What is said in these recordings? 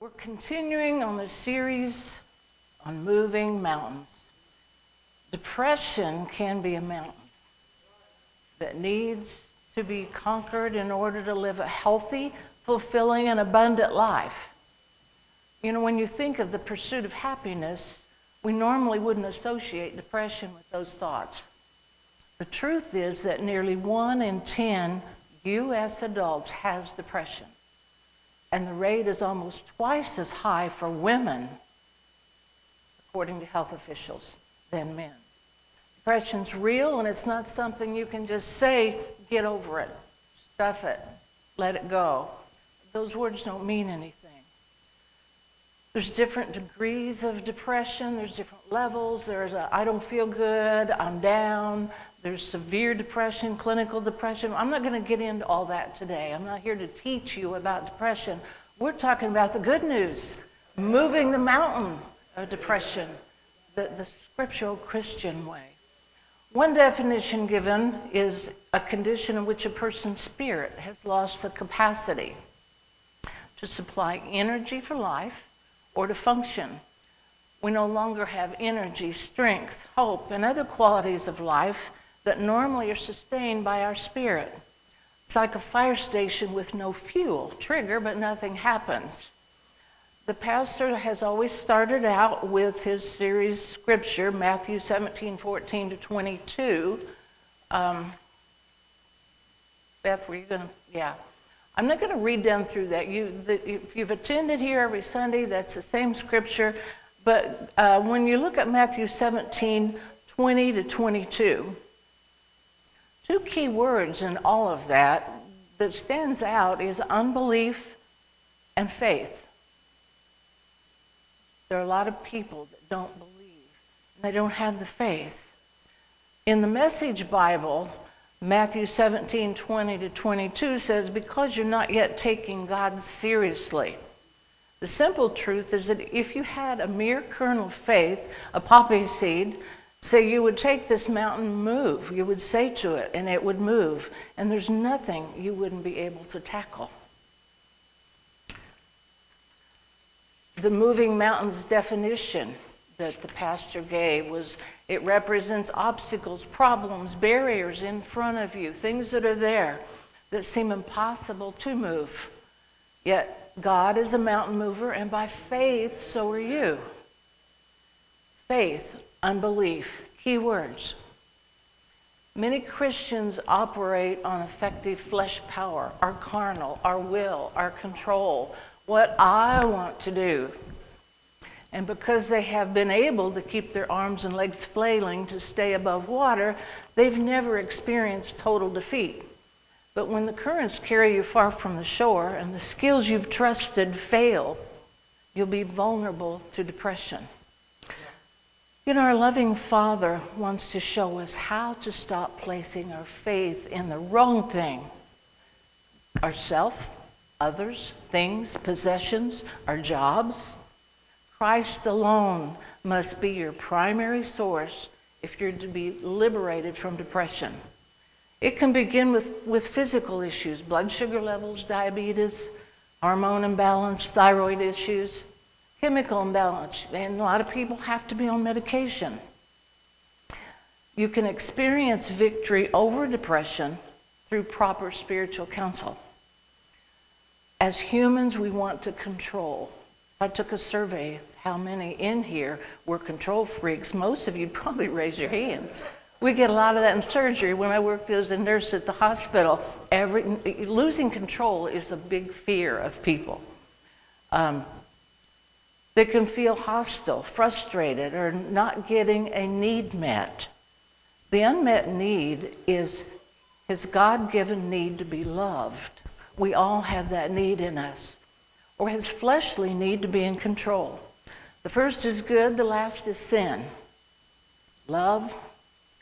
We're continuing on the series on moving mountains. Depression can be a mountain that needs to be conquered in order to live a healthy, fulfilling, and abundant life. You know, when you think of the pursuit of happiness, we normally wouldn't associate depression with those thoughts. The truth is that nearly one in 10 U.S. adults has depression and the rate is almost twice as high for women, according to health officials, than men. Depression's real, and it's not something you can just say, get over it, stuff it, let it go. Those words don't mean anything. There's different degrees of depression, there's different levels. There's a I don't feel good, I'm down, there's severe depression, clinical depression. I'm not going to get into all that today. I'm not here to teach you about depression. We're talking about the good news, moving the mountain of depression, the, the scriptural Christian way. One definition given is a condition in which a person's spirit has lost the capacity to supply energy for life or to function. We no longer have energy, strength, hope, and other qualities of life that normally are sustained by our spirit. It's like a fire station with no fuel, trigger, but nothing happens. The pastor has always started out with his series scripture, Matthew 17, 14 to 22. Um, Beth, were you going to? Yeah. I'm not going to read down through that. You, the, if you've attended here every Sunday, that's the same scripture. But uh, when you look at Matthew 17, 20 to 22, Two key words in all of that that stands out is unbelief and faith. There are a lot of people that don't believe, and they don't have the faith. In the Message Bible, Matthew 17, 20 to 22 says, Because you're not yet taking God seriously. The simple truth is that if you had a mere kernel of faith, a poppy seed, so you would take this mountain, move. You would say to it, and it would move. And there's nothing you wouldn't be able to tackle. The moving mountains definition that the pastor gave was it represents obstacles, problems, barriers in front of you, things that are there that seem impossible to move. Yet God is a mountain mover, and by faith, so are you. Faith unbelief. Key words. Many Christians operate on effective flesh power, our carnal, our will, our control, what I want to do. And because they have been able to keep their arms and legs flailing to stay above water, they've never experienced total defeat. But when the currents carry you far from the shore and the skills you've trusted fail, you'll be vulnerable to depression. You know, our loving Father wants to show us how to stop placing our faith in the wrong thing ourself, others, things, possessions, our jobs. Christ alone must be your primary source if you're to be liberated from depression. It can begin with, with physical issues blood sugar levels, diabetes, hormone imbalance, thyroid issues chemical imbalance, and a lot of people have to be on medication. You can experience victory over depression through proper spiritual counsel. As humans, we want to control. I took a survey how many in here were control freaks. Most of you probably raise your hands. We get a lot of that in surgery. When I worked as a nurse at the hospital, every, losing control is a big fear of people. Um, they can feel hostile, frustrated, or not getting a need met. The unmet need is his God given need to be loved. We all have that need in us. Or his fleshly need to be in control. The first is good, the last is sin. Love,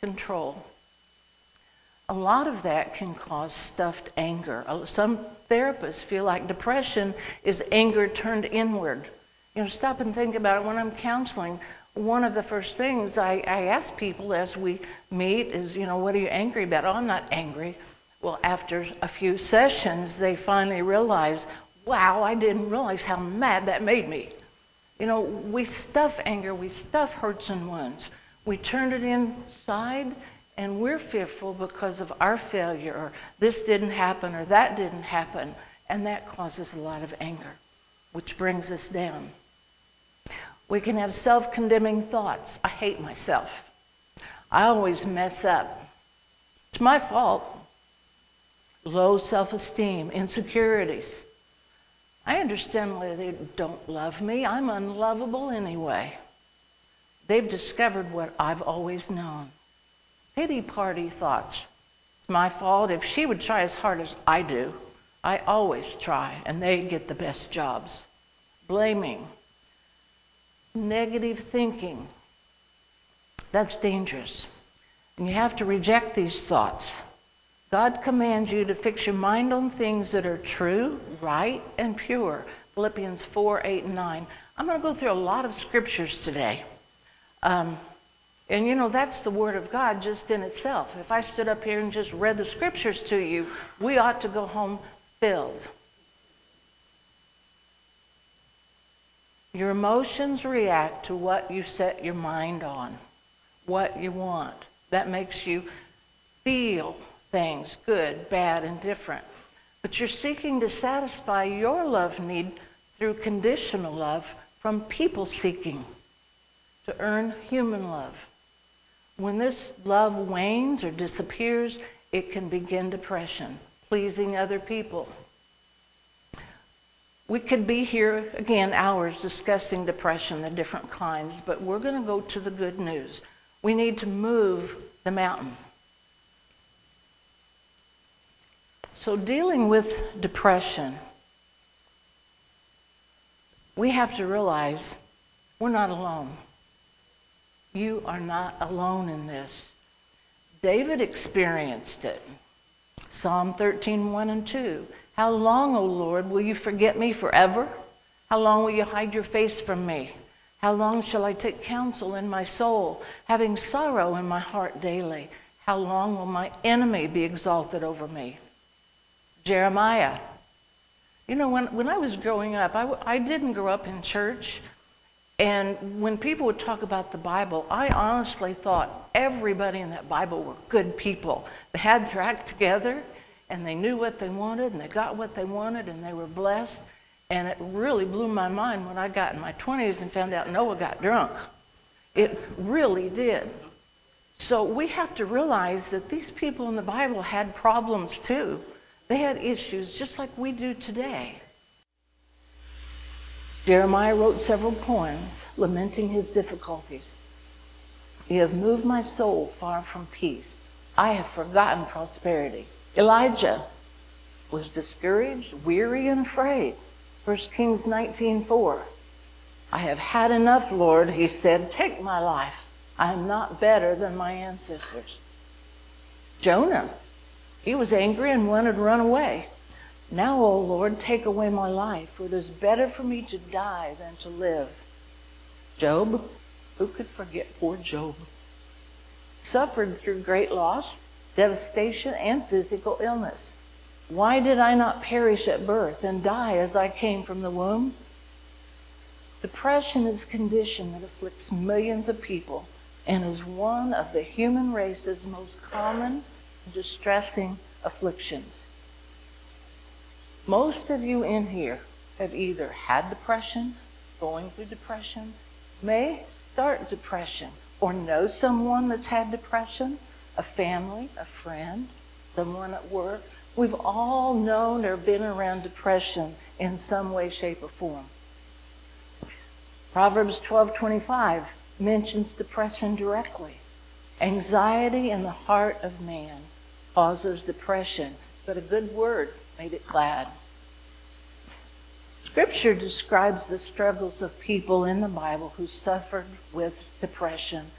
control. A lot of that can cause stuffed anger. Uh, some therapists feel like depression is anger turned inward. You know, stop and think about it. When I'm counseling, one of the first things I, I ask people as we meet is, you know, what are you angry about? Oh, I'm not angry. Well, after a few sessions, they finally realize wow, I didn't realize how mad that made me. You know, we stuff anger, we stuff hurts and wounds. We turn it inside and we're fearful because of our failure or this didn't happen or that didn't happen. And that causes a lot of anger, which brings us down. We can have self condemning thoughts. I hate myself. I always mess up. It's my fault. Low self esteem, insecurities. I understand why they don't love me. I'm unlovable anyway. They've discovered what I've always known pity party thoughts. It's my fault. If she would try as hard as I do, I always try, and they get the best jobs. Blaming, negative thinking. That's dangerous. And you have to reject these thoughts. God commands you to fix your mind on things that are true, right, and pure. Philippians 4 8 and 9. I'm going to go through a lot of scriptures today. Um, and you know, that's the Word of God just in itself. If I stood up here and just read the scriptures to you, we ought to go home filled. Your emotions react to what you set your mind on, what you want. That makes you feel things good, bad, and different. But you're seeking to satisfy your love need through conditional love from people seeking to earn human love. When this love wanes or disappears, it can begin depression, pleasing other people. We could be here again hours discussing depression, the different kinds, but we're going to go to the good news. We need to move the mountain. So, dealing with depression, we have to realize we're not alone. You are not alone in this. David experienced it. Psalm 13, 1 and 2. How long, O Lord, will you forget me forever? How long will you hide your face from me? How long shall I take counsel in my soul, having sorrow in my heart daily? How long will my enemy be exalted over me? Jeremiah. You know, when, when I was growing up, I, I didn't grow up in church. And when people would talk about the Bible, I honestly thought everybody in that Bible were good people. They had their act together and they knew what they wanted and they got what they wanted and they were blessed. And it really blew my mind when I got in my 20s and found out Noah got drunk. It really did. So we have to realize that these people in the Bible had problems too. They had issues just like we do today. Jeremiah wrote several poems lamenting his difficulties. You have moved my soul far from peace. I have forgotten prosperity. Elijah was discouraged, weary, and afraid. 1 Kings 19:4. I have had enough, Lord, he said. Take my life. I am not better than my ancestors. Jonah, he was angry and wanted to run away. Now, O Lord, take away my life, for it is better for me to die than to live. Job, who could forget poor Job? Suffered through great loss, devastation, and physical illness. Why did I not perish at birth and die as I came from the womb? Depression is a condition that afflicts millions of people and is one of the human race's most common distressing afflictions. Most of you in here have either had depression, going through depression, may start depression, or know someone that's had depression, a family, a friend, someone at work. We've all known or been around depression in some way, shape, or form. Proverbs 12:25 mentions depression directly. Anxiety in the heart of man causes depression, but a good word made it glad. Scripture describes the struggles of people in the Bible who suffered with depression,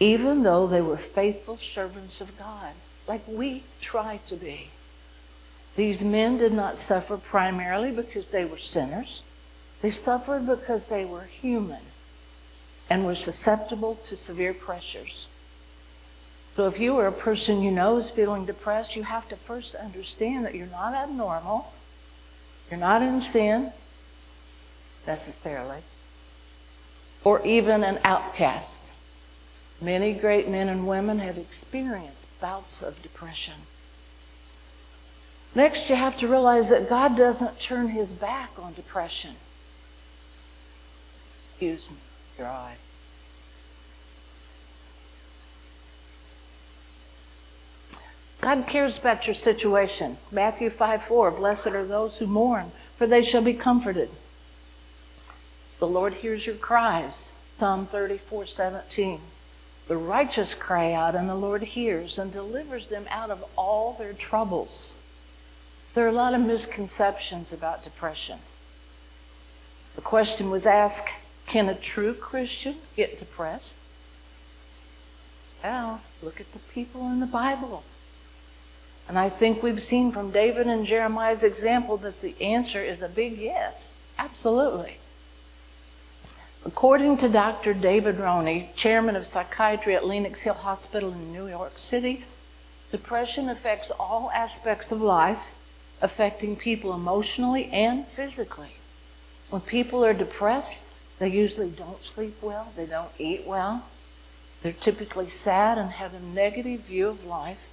even though they were faithful servants of God, like we try to be. These men did not suffer primarily because they were sinners. They suffered because they were human and were susceptible to severe pressures. So if you are a person you know is feeling depressed, you have to first understand that you're not abnormal You're not in sin, necessarily, or even an outcast. Many great men and women have experienced bouts of depression. Next, you have to realize that God doesn't turn his back on depression. Excuse me, your eye. God cares about your situation. Matthew 5 4 Blessed are those who mourn, for they shall be comforted. The Lord hears your cries. Psalm 34 17. The righteous cry out, and the Lord hears and delivers them out of all their troubles. There are a lot of misconceptions about depression. The question was asked can a true Christian get depressed? Well, look at the people in the Bible. And I think we've seen from David and Jeremiah's example that the answer is a big yes. Absolutely. According to Dr. David Roane, chairman of psychiatry at Lenox Hill Hospital in New York City, depression affects all aspects of life, affecting people emotionally and physically. When people are depressed, they usually don't sleep well, they don't eat well, they're typically sad and have a negative view of life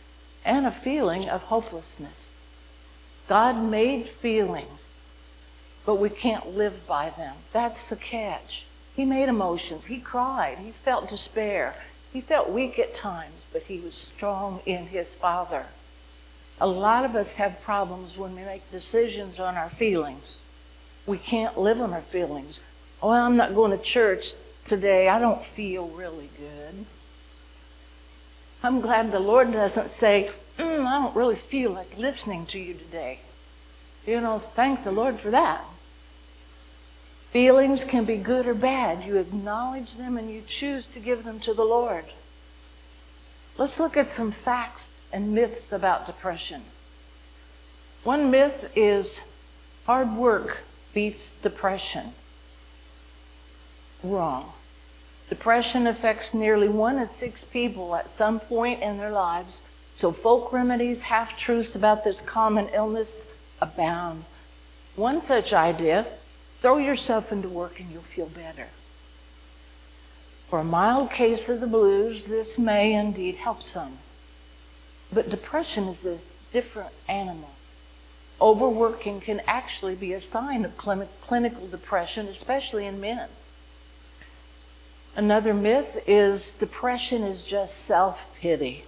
and a feeling of hopelessness. God made feelings, but we can't live by them. That's the catch. He made emotions. He cried. He felt despair. He felt weak at times, but he was strong in his Father. A lot of us have problems when we make decisions on our feelings. We can't live on our feelings. Oh, I'm not going to church today. I don't feel really good. I'm glad the Lord doesn't say, mm, I don't really feel like listening to you today. You know, thank the Lord for that. Feelings can be good or bad. You acknowledge them and you choose to give them to the Lord. Let's look at some facts and myths about depression. One myth is hard work beats depression. Wrong. Depression affects nearly one in six people at some point in their lives, so folk remedies, half truths about this common illness abound. One such idea throw yourself into work and you'll feel better. For a mild case of the blues, this may indeed help some. But depression is a different animal. Overworking can actually be a sign of clinical depression, especially in men. Another myth is depression is just self pity.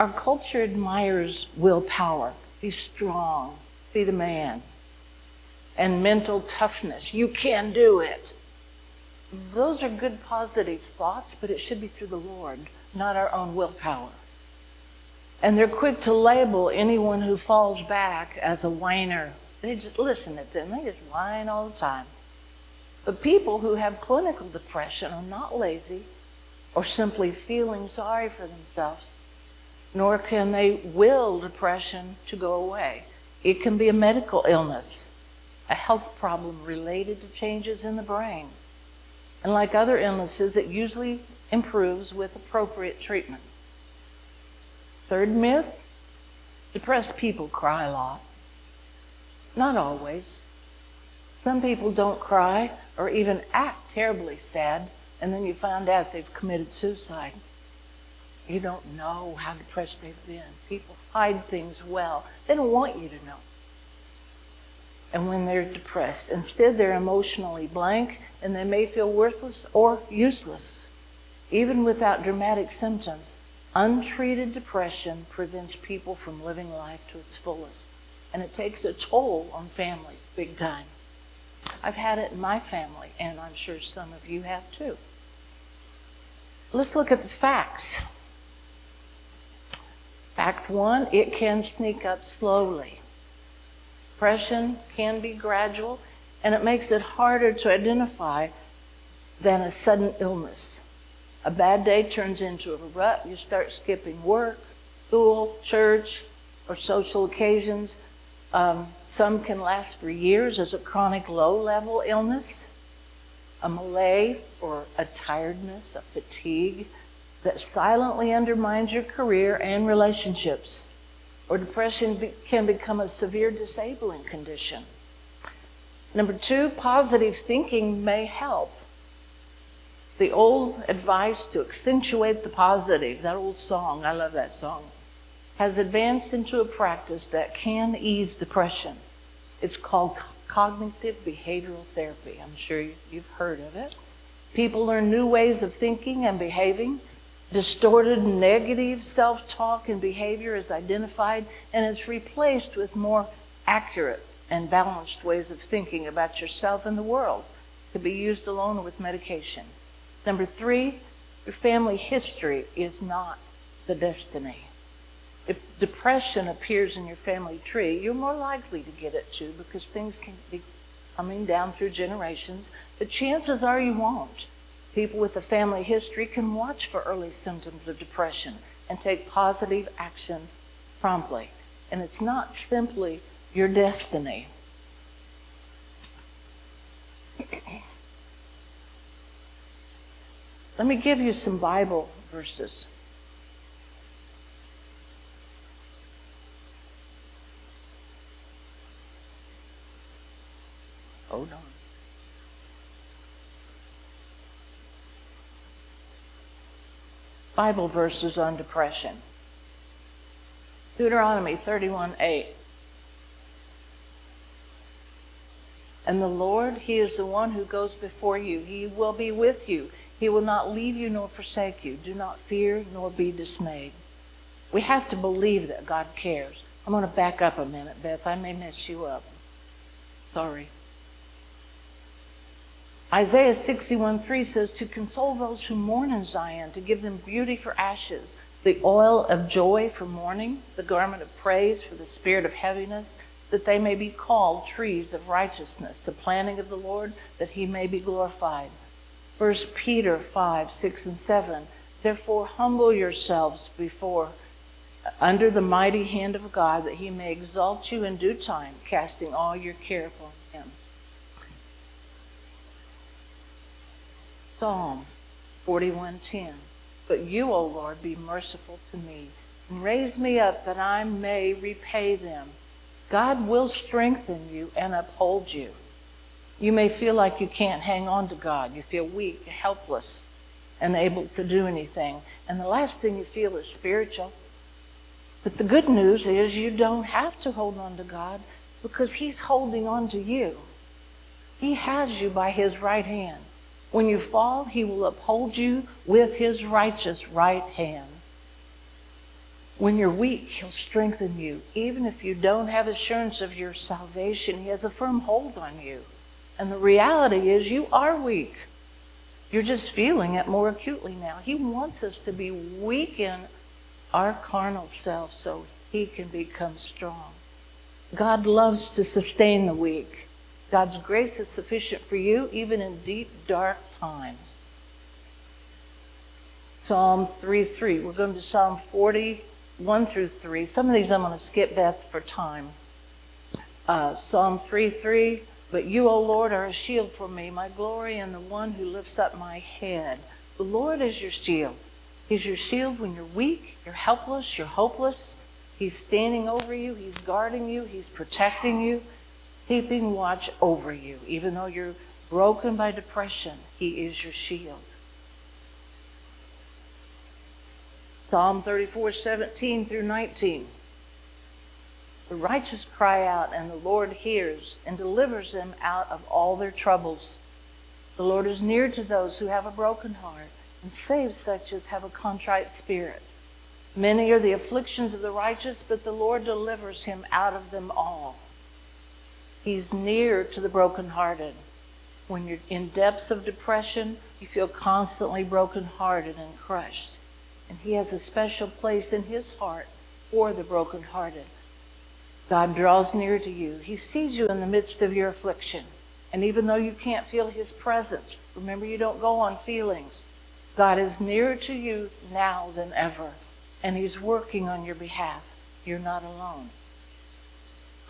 Our culture admires willpower, be strong, be the man, and mental toughness. You can do it. Those are good positive thoughts, but it should be through the Lord, not our own willpower. And they're quick to label anyone who falls back as a whiner. They just listen to them, they just whine all the time. But people who have clinical depression are not lazy or simply feeling sorry for themselves, nor can they will depression to go away. It can be a medical illness, a health problem related to changes in the brain. And like other illnesses, it usually improves with appropriate treatment. Third myth depressed people cry a lot. Not always. Some people don't cry or even act terribly sad, and then you find out they've committed suicide. You don't know how depressed they've been. People hide things well. They don't want you to know. And when they're depressed, instead they're emotionally blank and they may feel worthless or useless. Even without dramatic symptoms, untreated depression prevents people from living life to its fullest. And it takes a toll on families, big time. I've had it in my family, and I'm sure some of you have too. Let's look at the facts. Fact one it can sneak up slowly. Depression can be gradual, and it makes it harder to identify than a sudden illness. A bad day turns into a rut. You start skipping work, school, church, or social occasions. Um, some can last for years as a chronic low level illness, a malaise or a tiredness, a fatigue that silently undermines your career and relationships. Or depression be- can become a severe disabling condition. Number two, positive thinking may help. The old advice to accentuate the positive, that old song, I love that song, has advanced into a practice that can ease depression. It's called cognitive behavioral therapy. I'm sure you've heard of it. People learn new ways of thinking and behaving. Distorted negative self talk and behavior is identified and is replaced with more accurate and balanced ways of thinking about yourself and the world. to be used alone with medication. Number three, your family history is not the destiny. If depression appears in your family tree, you're more likely to get it too because things can be coming down through generations, but chances are you won't. People with a family history can watch for early symptoms of depression and take positive action promptly. And it's not simply your destiny. Let me give you some Bible verses. Hold on. Bible verses on depression. Deuteronomy 31 8. And the Lord, He is the one who goes before you. He will be with you. He will not leave you nor forsake you. Do not fear nor be dismayed. We have to believe that God cares. I'm going to back up a minute, Beth. I may mess you up. Sorry. Isaiah 61 3 says, To console those who mourn in Zion, to give them beauty for ashes, the oil of joy for mourning, the garment of praise for the spirit of heaviness, that they may be called trees of righteousness, the planting of the Lord, that he may be glorified. 1 Peter 5 6 and 7. Therefore, humble yourselves before, under the mighty hand of God, that he may exalt you in due time, casting all your care upon him. Psalm 41:10. But you, O Lord, be merciful to me and raise me up that I may repay them. God will strengthen you and uphold you. You may feel like you can't hang on to God. You feel weak, helpless, and unable to do anything. And the last thing you feel is spiritual. But the good news is you don't have to hold on to God because He's holding on to you. He has you by His right hand. When you fall, he will uphold you with his righteous right hand. When you're weak, he'll strengthen you. Even if you don't have assurance of your salvation, he has a firm hold on you. And the reality is, you are weak. You're just feeling it more acutely now. He wants us to be weak in our carnal self so he can become strong. God loves to sustain the weak. God's grace is sufficient for you even in deep, dark times. Psalm 3 3. We're going to Psalm 41 through 3. Some of these I'm going to skip, Beth, for time. Uh, Psalm 3 3. But you, O Lord, are a shield for me, my glory, and the one who lifts up my head. The Lord is your shield. He's your shield when you're weak, you're helpless, you're hopeless. He's standing over you, He's guarding you, He's protecting you keeping watch over you. Even though you're broken by depression, He is your shield. Psalm 34, 17 through 19. The righteous cry out, and the Lord hears and delivers them out of all their troubles. The Lord is near to those who have a broken heart and saves such as have a contrite spirit. Many are the afflictions of the righteous, but the Lord delivers him out of them all. He's near to the brokenhearted. When you're in depths of depression, you feel constantly brokenhearted and crushed. And He has a special place in His heart for the brokenhearted. God draws near to you. He sees you in the midst of your affliction. And even though you can't feel His presence, remember you don't go on feelings. God is nearer to you now than ever. And He's working on your behalf. You're not alone.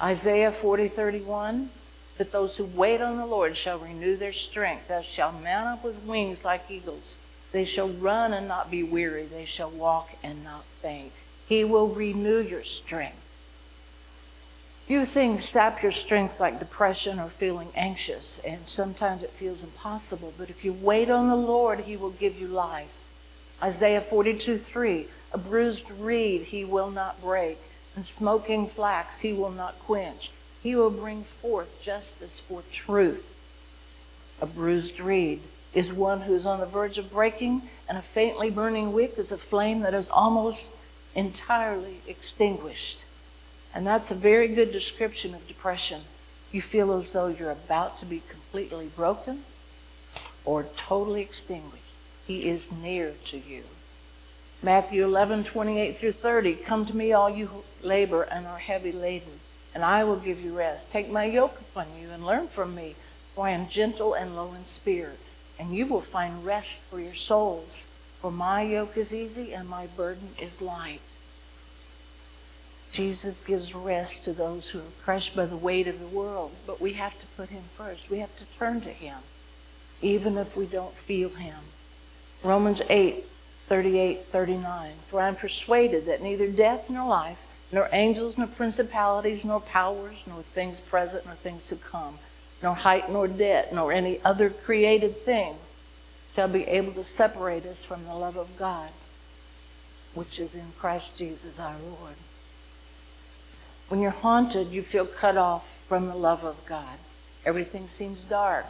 Isaiah 40, 31, that those who wait on the Lord shall renew their strength. They shall mount up with wings like eagles. They shall run and not be weary. They shall walk and not faint. He will renew your strength. Few things sap your strength like depression or feeling anxious, and sometimes it feels impossible. But if you wait on the Lord, He will give you life. Isaiah 42 3 A bruised reed He will not break, and smoking flax He will not quench. He will bring forth justice for truth. A bruised reed is one who is on the verge of breaking, and a faintly burning wick is a flame that is almost entirely extinguished. And that's a very good description of depression. You feel as though you're about to be completely broken or totally extinguished. He is near to you. Matthew 11, 28 through 30. Come to me, all you who labor and are heavy laden, and I will give you rest. Take my yoke upon you and learn from me, for I am gentle and low in spirit, and you will find rest for your souls. For my yoke is easy and my burden is light. Jesus gives rest to those who are crushed by the weight of the world, but we have to put him first. We have to turn to him, even if we don't feel him. Romans 8, 38, 39. For I am persuaded that neither death nor life, nor angels, nor principalities, nor powers, nor things present, nor things to come, nor height, nor depth, nor any other created thing shall be able to separate us from the love of God, which is in Christ Jesus our Lord. When you're haunted, you feel cut off from the love of God. Everything seems dark,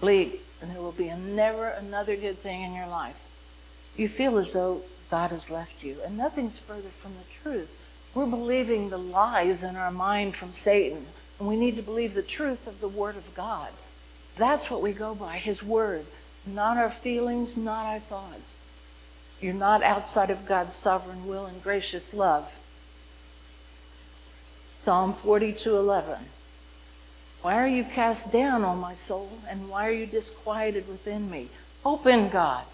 bleak, and there will be never another good thing in your life. You feel as though God has left you, and nothing's further from the truth. We're believing the lies in our mind from Satan, and we need to believe the truth of the Word of God. That's what we go by, His Word, not our feelings, not our thoughts. You're not outside of God's sovereign will and gracious love. Psalm 42:11. Why are you cast down, O my soul, and why are you disquieted within me? Hope in God,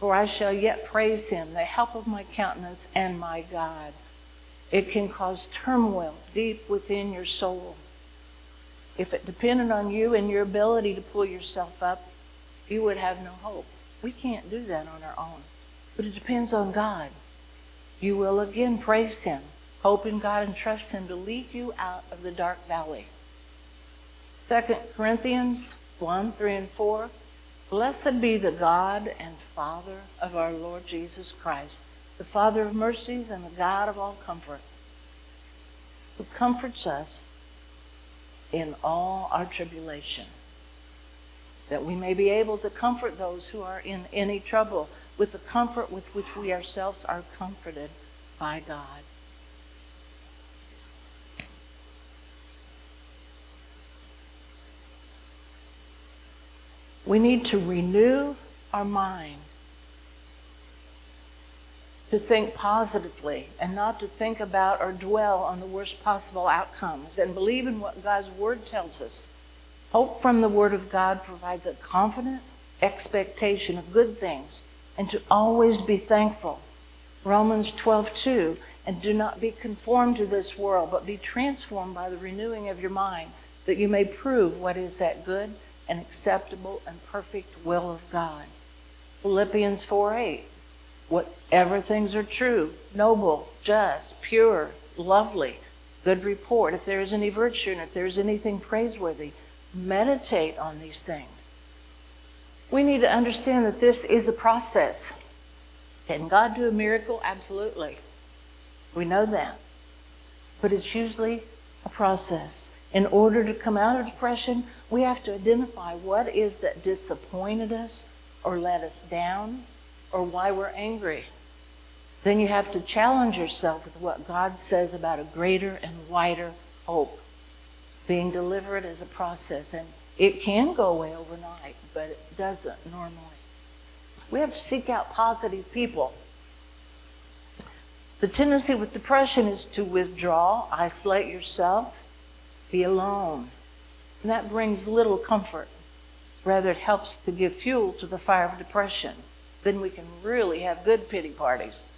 for I shall yet praise him, the help of my countenance and my God. It can cause turmoil deep within your soul. If it depended on you and your ability to pull yourself up, you would have no hope. We can't do that on our own. But it depends on God. You will again praise him. Hope in God and trust Him to lead you out of the dark valley. 2 Corinthians 1 3 and 4. Blessed be the God and Father of our Lord Jesus Christ, the Father of mercies and the God of all comfort, who comforts us in all our tribulation, that we may be able to comfort those who are in any trouble with the comfort with which we ourselves are comforted by God. We need to renew our mind to think positively and not to think about or dwell on the worst possible outcomes and believe in what God's Word tells us. Hope from the Word of God provides a confident expectation of good things and to always be thankful. Romans 12:2 and do not be conformed to this world but be transformed by the renewing of your mind that you may prove what is that good and acceptable and perfect will of God. Philippians 4 8. Whatever things are true, noble, just, pure, lovely, good report, if there is any virtue and if there is anything praiseworthy, meditate on these things. We need to understand that this is a process. Can God do a miracle? Absolutely. We know that. But it's usually a process. In order to come out of depression, we have to identify what is that disappointed us or let us down or why we're angry. Then you have to challenge yourself with what God says about a greater and wider hope. Being delivered is a process, and it can go away overnight, but it doesn't normally. We have to seek out positive people. The tendency with depression is to withdraw, isolate yourself, be alone. And that brings little comfort. Rather, it helps to give fuel to the fire of depression. Then we can really have good pity parties.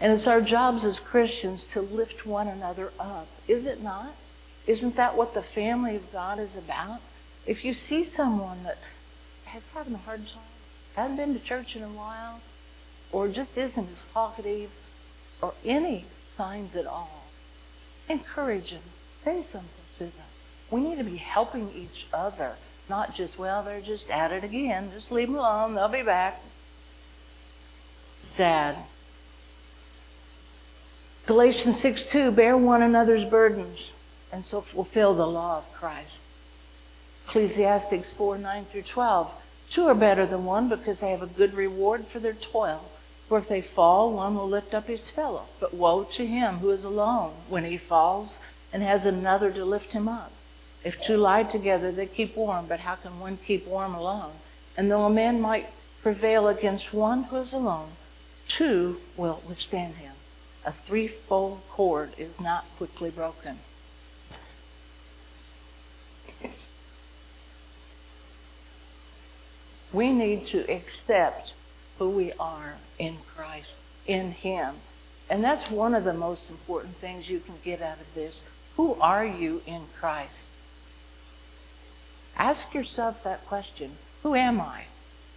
And it's our jobs as Christians to lift one another up. Is it not? Isn't that what the family of God is about? If you see someone that has having a hard time, hasn't been to church in a while, or just isn't as talkative, or any signs at all, encourage them Say something. We need to be helping each other, not just, well, they're just at it again. Just leave them alone. They'll be back. Sad. Galatians 6 2, bear one another's burdens and so fulfill the law of Christ. Ecclesiastics 4 9 through 12. Two are better than one because they have a good reward for their toil. For if they fall, one will lift up his fellow. But woe to him who is alone when he falls and has another to lift him up. If two lie together, they keep warm, but how can one keep warm alone? And though a man might prevail against one who is alone, two will withstand him. A threefold cord is not quickly broken. We need to accept who we are in Christ, in Him. And that's one of the most important things you can get out of this. Who are you in Christ? Ask yourself that question. Who am I?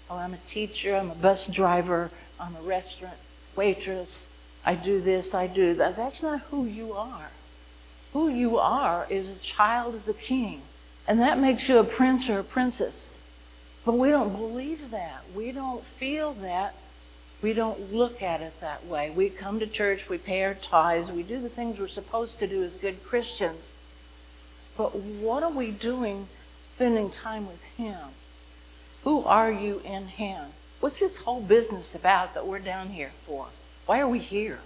Oh, I'm a teacher, I'm a bus driver, I'm a restaurant waitress, I do this, I do that. That's not who you are. Who you are is a child of the king. And that makes you a prince or a princess. But we don't believe that. We don't feel that. We don't look at it that way. We come to church, we pay our tithes, we do the things we're supposed to do as good Christians. But what are we doing spending time with Him? Who are you in Him? What's this whole business about that we're down here for? Why are we here?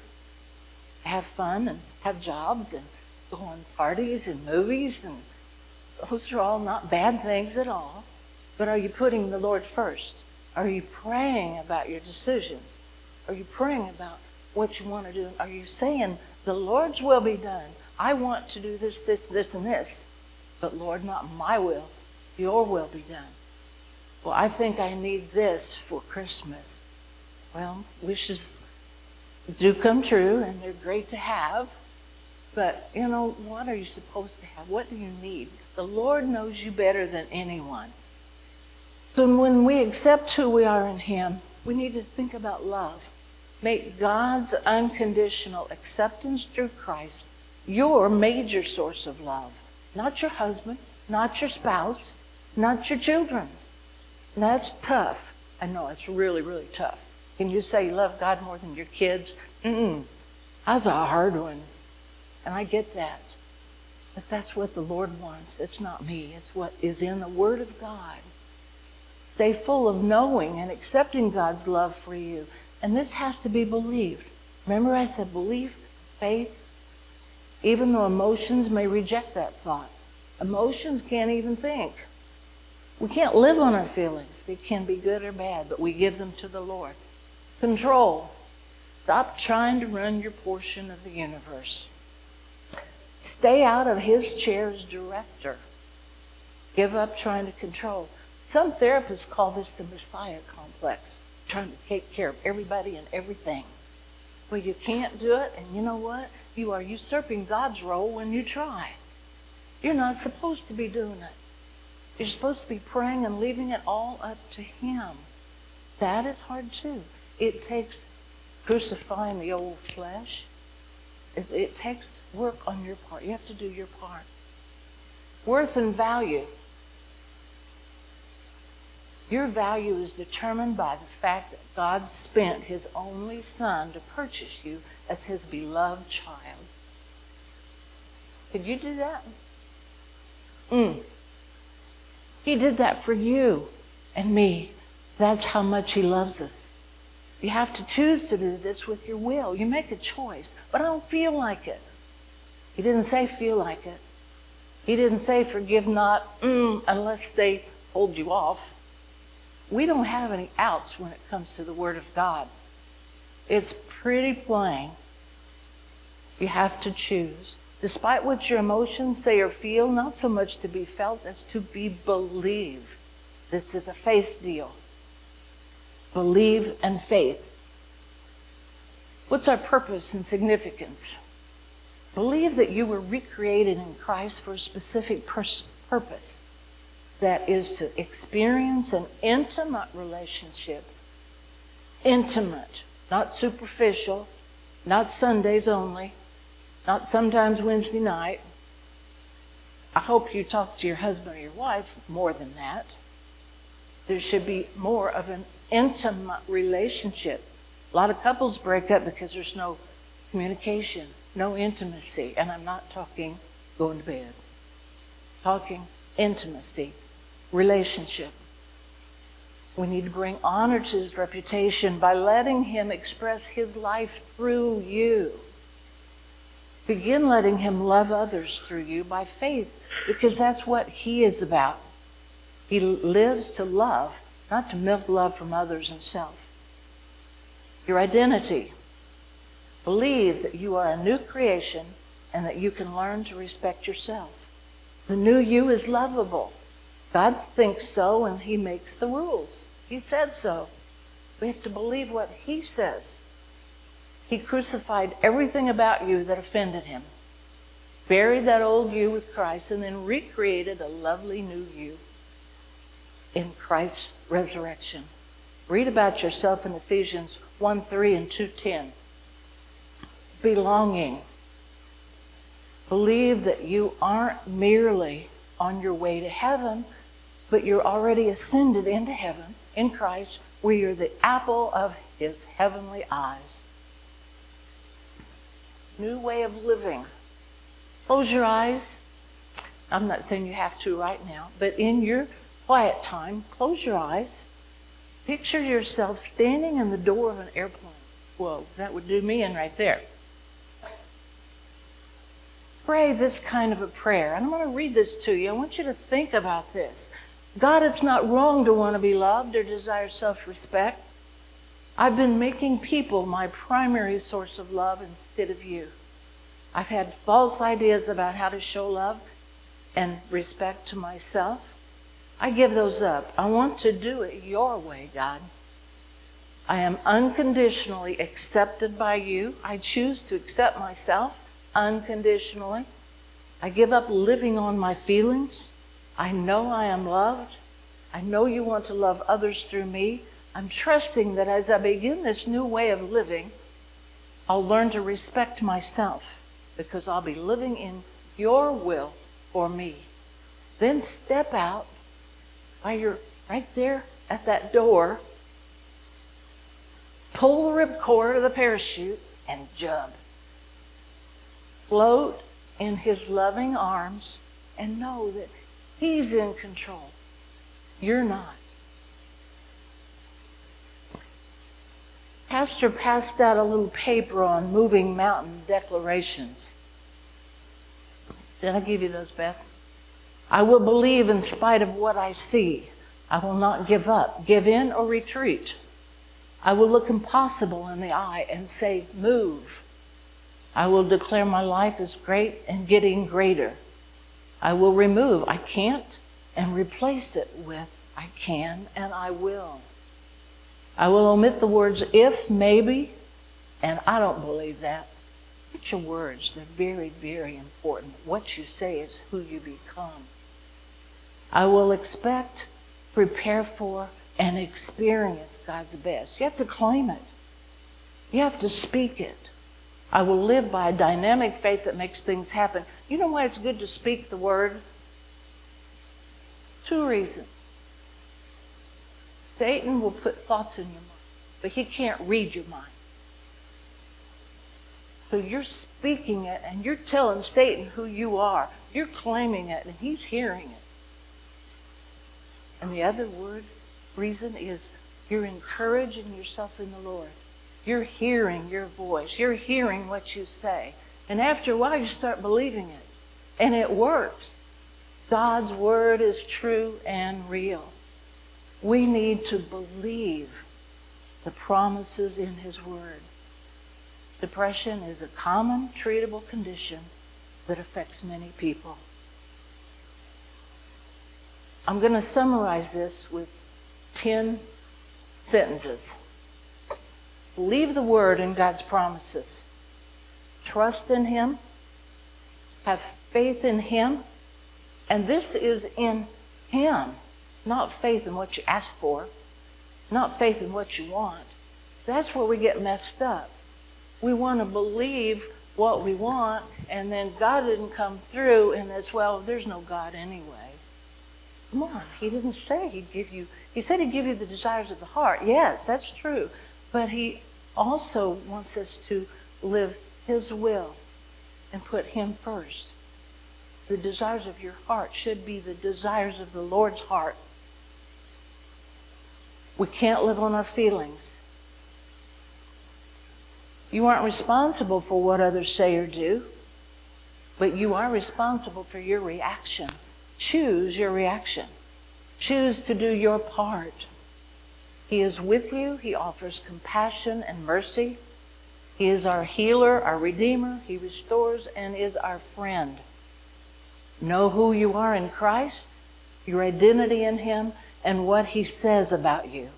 Have fun and have jobs and go on parties and movies and those are all not bad things at all. But are you putting the Lord first? Are you praying about your decisions? Are you praying about what you want to do? Are you saying, the Lord's will be done? I want to do this, this, this, and this. But Lord, not my will, your will be done. Well, I think I need this for Christmas. Well, wishes do come true and they're great to have. But, you know, what are you supposed to have? What do you need? The Lord knows you better than anyone. So when we accept who we are in Him, we need to think about love. Make God's unconditional acceptance through Christ your major source of love. Not your husband, not your spouse, not your children. That's tough. I know it's really, really tough. Can you say you love God more than your kids? Mm-mm. That's a hard one. And I get that. But that's what the Lord wants. It's not me. It's what is in the Word of God. Stay full of knowing and accepting God's love for you. And this has to be believed. Remember, I said belief, faith, even though emotions may reject that thought. Emotions can't even think. We can't live on our feelings. They can be good or bad, but we give them to the Lord. Control. Stop trying to run your portion of the universe. Stay out of his chair as director. Give up trying to control. Some therapists call this the Messiah complex, trying to take care of everybody and everything. Well, you can't do it, and you know what? You are usurping God's role when you try. You're not supposed to be doing it. You're supposed to be praying and leaving it all up to Him. That is hard too. It takes crucifying the old flesh. It, it takes work on your part. You have to do your part. Worth and value. Your value is determined by the fact that God spent his only son to purchase you as his beloved child. Could you do that? Mm. He did that for you and me. That's how much he loves us. You have to choose to do this with your will. You make a choice, but I don't feel like it. He didn't say feel like it. He didn't say forgive not mm, unless they hold you off we don't have any outs when it comes to the Word of God. It's pretty plain. You have to choose. Despite what your emotions say or feel, not so much to be felt as to be believed. This is a faith deal. Believe and faith. What's our purpose and significance? Believe that you were recreated in Christ for a specific pers- purpose that is to experience an intimate relationship. Intimate, not superficial, not Sundays only, not sometimes Wednesday night, I hope you talk to your husband or your wife more than that. There should be more of an intimate relationship. A lot of couples break up because there's no communication, no intimacy. And I'm not talking going to bed, talking intimacy, relationship. We need to bring honor to his reputation by letting him express his life through you. Begin letting him love others through you by faith because that's what he is about. He lives to love, not to milk love from others and self. Your identity. Believe that you are a new creation and that you can learn to respect yourself. The new you is lovable. God thinks so and he makes the rules. He said so. We have to believe what he says. He crucified everything about you that offended him, buried that old you with Christ, and then recreated a lovely new you in Christ's resurrection. Read about yourself in Ephesians 1 3 and 2.10. Belonging. Believe that you aren't merely on your way to heaven, but you're already ascended into heaven in Christ, where you're the apple of his heavenly eyes. New way of living. Close your eyes. I'm not saying you have to right now, but in your quiet time, close your eyes. Picture yourself standing in the door of an airplane. Whoa, that would do me in right there. Pray this kind of a prayer. And I'm going to read this to you. I want you to think about this. God, it's not wrong to want to be loved or desire self respect. I've been making people my primary source of love instead of you. I've had false ideas about how to show love and respect to myself. I give those up. I want to do it your way, God. I am unconditionally accepted by you. I choose to accept myself unconditionally. I give up living on my feelings. I know I am loved. I know you want to love others through me. I'm trusting that as I begin this new way of living, I'll learn to respect myself because I'll be living in your will for me. Then step out while you're right there at that door, pull the ripcord of the parachute, and jump. Float in his loving arms and know that He's in control. You're not. Pastor passed out a little paper on moving mountain declarations. Did I give you those, Beth? I will believe in spite of what I see. I will not give up, give in, or retreat. I will look impossible in the eye and say, Move. I will declare my life is great and getting greater. I will remove I can't and replace it with I can and I will. I will omit the words if, maybe, and I don't believe that. Put your words. They're very, very important. What you say is who you become. I will expect, prepare for, and experience God's best. You have to claim it. You have to speak it. I will live by a dynamic faith that makes things happen. You know why it's good to speak the word? Two reasons. Satan will put thoughts in your mind, but he can't read your mind. So you're speaking it and you're telling Satan who you are. You're claiming it and he's hearing it. And the other word, reason, is you're encouraging yourself in the Lord. You're hearing your voice. You're hearing what you say. And after a while, you start believing it. And it works. God's word is true and real. We need to believe the promises in his word. Depression is a common treatable condition that affects many people. I'm going to summarize this with 10 sentences. Believe the word in God's promises. Trust in Him. Have faith in Him. And this is in Him, not faith in what you ask for, not faith in what you want. That's where we get messed up. We want to believe what we want and then God didn't come through, and it's, well, there's no God anyway. Come on, He didn't say He'd give you, He said He'd give you the desires of the heart. Yes, that's true. But He also wants us to live His will and put Him first. The desires of your heart should be the desires of the Lord's heart. We can't live on our feelings. You aren't responsible for what others say or do, but you are responsible for your reaction. Choose your reaction. Choose to do your part. He is with you. He offers compassion and mercy. He is our healer, our redeemer. He restores and is our friend. Know who you are in Christ, your identity in Him, and what He says about you.